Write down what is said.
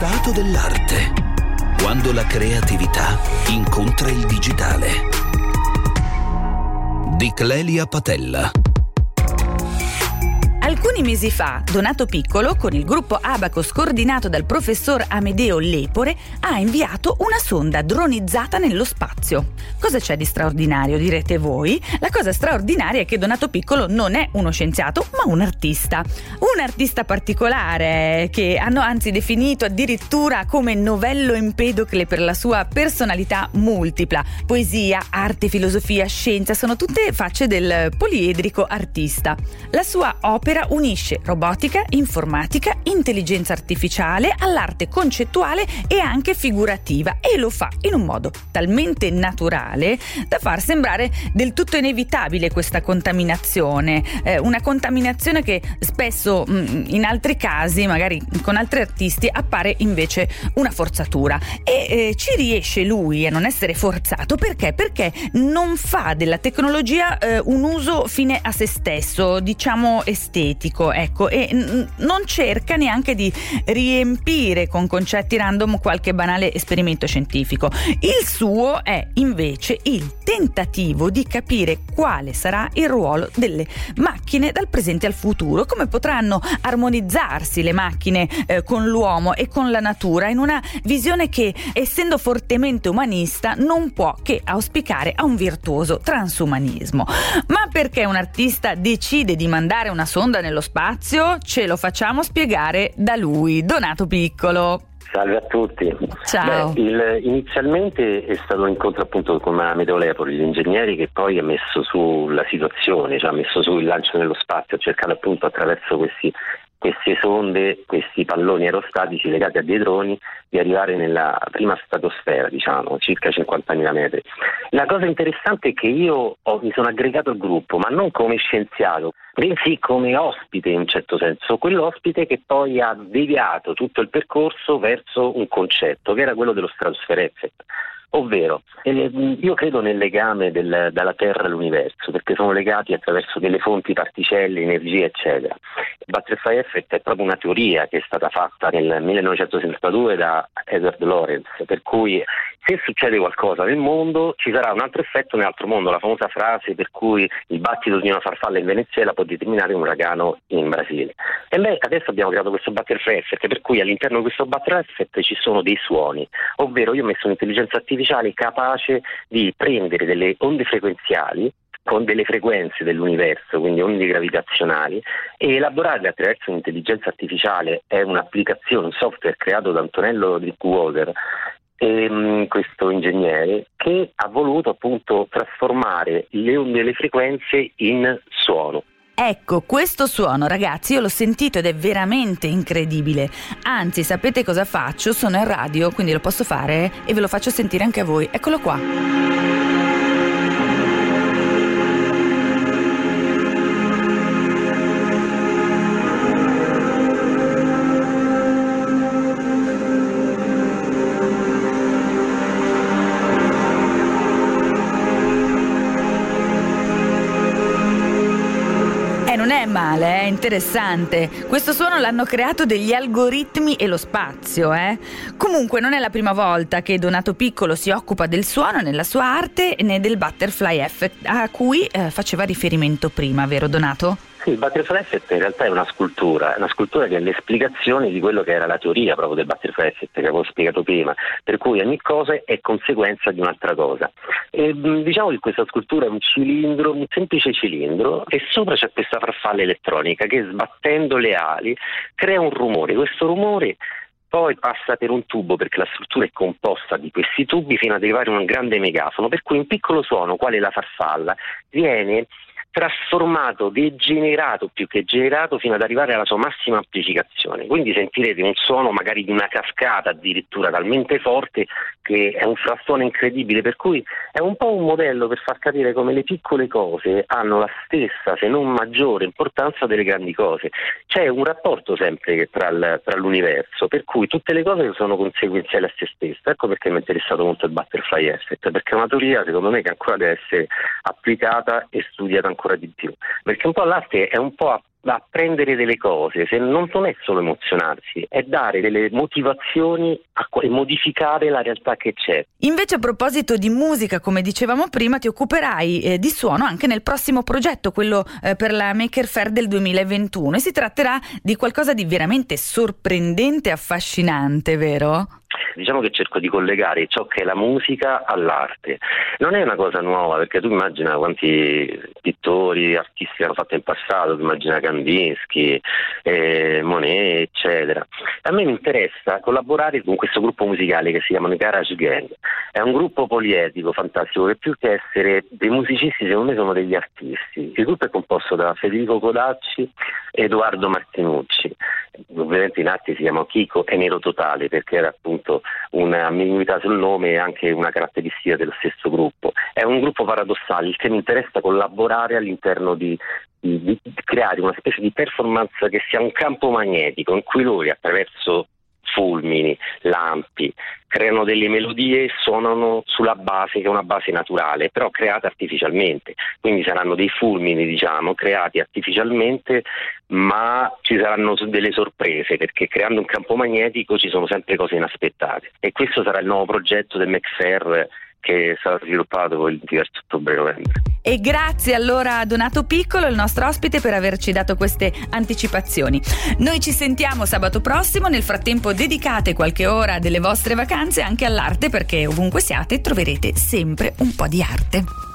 stato dell'arte. Quando la creatività incontra il digitale. Di Clelia Patella. Alcuni mesi fa, Donato Piccolo, con il gruppo Abacos coordinato dal professor Amedeo Lepore, ha inviato una sonda dronizzata nello spazio. Cosa c'è di straordinario, direte voi? La cosa straordinaria è che Donato Piccolo non è uno scienziato, ma un artista. Un artista particolare che hanno anzi definito addirittura come novello empedocle per la sua personalità multipla. Poesia, arte, filosofia, scienza sono tutte facce del poliedrico artista. La sua opera opera unisce robotica, informatica, intelligenza artificiale all'arte concettuale e anche figurativa e lo fa in un modo talmente naturale da far sembrare del tutto inevitabile questa contaminazione, eh, una contaminazione che spesso mh, mm, in altri casi, magari con altri artisti, appare invece una forzatura. E eh, ci riesce lui a non essere forzato? Perché? Perché non fa della tecnologia eh, un uso fine a se stesso, diciamo estetico estetico, ecco, e n- non cerca neanche di riempire con concetti random qualche banale esperimento scientifico. Il suo è invece il tentativo di capire quale sarà il ruolo delle macchine dal presente al futuro, come potranno armonizzarsi le macchine eh, con l'uomo e con la natura in una visione che, essendo fortemente umanista, non può che auspicare a un virtuoso transumanismo. Ma perché un artista decide di mandare una sonda nello? Ce lo facciamo spiegare da lui, Donato Piccolo. Salve a tutti. Ciao. Beh, il, inizialmente è stato un incontro appunto con Amedeo Lepoli, l'ingegnere che poi ha messo su la situazione, cioè ha messo su il lancio nello spazio, cercando appunto attraverso questi queste sonde, questi palloni aerostatici legati a dei droni, di arrivare nella prima stratosfera, diciamo, circa 50.000 metri. La cosa interessante è che io ho, mi sono aggregato al gruppo, ma non come scienziato, bensì come ospite in un certo senso, quell'ospite che poi ha deviato tutto il percorso verso un concetto, che era quello dello stratosphere effect. Ovvero, eh, io credo nel legame del, dalla Terra all'universo, perché sono legati attraverso delle fonti, particelle, energia, eccetera. Butterfly Effect è proprio una teoria che è stata fatta nel 1962 da Edward Lorenz, per cui se succede qualcosa nel mondo ci sarà un altro effetto nell'altro mondo, la famosa frase per cui il battito di una farfalla in Venezuela può determinare un uragano in Brasile. E beh, adesso abbiamo creato questo butterfly effect, per cui all'interno di questo butterfly effect ci sono dei suoni, ovvero io ho messo un'intelligenza artificiale capace di prendere delle onde frequenziali con delle frequenze dell'universo, quindi onde gravitazionali, e elaborarle attraverso un'intelligenza artificiale. È un'applicazione, un software creato da Antonello Drickwater, ehm, questo ingegnere, che ha voluto appunto trasformare le onde e le frequenze in suono. Ecco, questo suono, ragazzi, io l'ho sentito ed è veramente incredibile. Anzi, sapete cosa faccio? Sono in radio, quindi lo posso fare e ve lo faccio sentire anche a voi. Eccolo qua. Interessante. Questo suono l'hanno creato degli algoritmi e lo spazio, eh. Comunque non è la prima volta che Donato Piccolo si occupa del suono nella sua arte né del butterfly effect a cui eh, faceva riferimento prima, vero Donato? Sì, il butterfly effect in realtà è una scultura, è una scultura che è l'esplicazione di quello che era la teoria proprio del butterfly effect che avevo spiegato prima, per cui ogni cosa è conseguenza di un'altra cosa. E, diciamo che questa scultura è un cilindro, un semplice cilindro e sopra c'è questa farfalla elettronica che sbattendo le ali crea un rumore, questo rumore poi passa per un tubo perché la struttura è composta di questi tubi fino ad arrivare a un grande megafono, per cui un piccolo suono, quale la farfalla, viene trasformato, degenerato più che generato fino ad arrivare alla sua massima amplificazione. Quindi sentirete un suono magari di una cascata addirittura talmente forte che è un frastuono incredibile, per cui è un po' un modello per far capire come le piccole cose hanno la stessa, se non maggiore importanza delle grandi cose. C'è un rapporto sempre tra, il, tra l'universo, per cui tutte le cose sono conseguenziali a se stesse. Ecco perché mi è interessato molto il butterfly effect, perché è una teoria secondo me che ancora deve essere applicata e studiata ancora ancora di più, perché un po' l'arte è un po' a prendere delle cose, se non, non è solo emozionarsi, è dare delle motivazioni a, e modificare la realtà che c'è. Invece a proposito di musica, come dicevamo prima, ti occuperai eh, di suono anche nel prossimo progetto, quello eh, per la Maker Fair del 2021 e si tratterà di qualcosa di veramente sorprendente e affascinante, vero? Diciamo che cerco di collegare ciò che è la musica all'arte. Non è una cosa nuova, perché tu immagina quanti pittori, artisti hanno fatto in passato, tu immagina Kandinsky, eh, Monet, eccetera. A me mi interessa collaborare con questo gruppo musicale che si chiama Garage Gang. È un gruppo polietico, fantastico, che più che essere dei musicisti, secondo me sono degli artisti. Il gruppo è composto da Federico Codacci e Edoardo Martinucci. Ovviamente in arte si chiama Chico e Nero Totale perché era appunto un'ambiguità sul nome e anche una caratteristica dello stesso gruppo. È un gruppo paradossale, il che mi interessa collaborare all'interno di, di, di creare una specie di performance che sia un campo magnetico in cui loro attraverso fulmini, lampi, creano delle melodie e suonano sulla base che è una base naturale, però creata artificialmente. Quindi saranno dei fulmini, diciamo, creati artificialmente, ma ci saranno delle sorprese perché creando un campo magnetico ci sono sempre cose inaspettate. E questo sarà il nuovo progetto del McFair che sarà sviluppato il diverso ottobre-novembre. E grazie allora a Donato Piccolo, il nostro ospite, per averci dato queste anticipazioni. Noi ci sentiamo sabato prossimo, nel frattempo dedicate qualche ora delle vostre vacanze anche all'arte perché ovunque siate troverete sempre un po' di arte.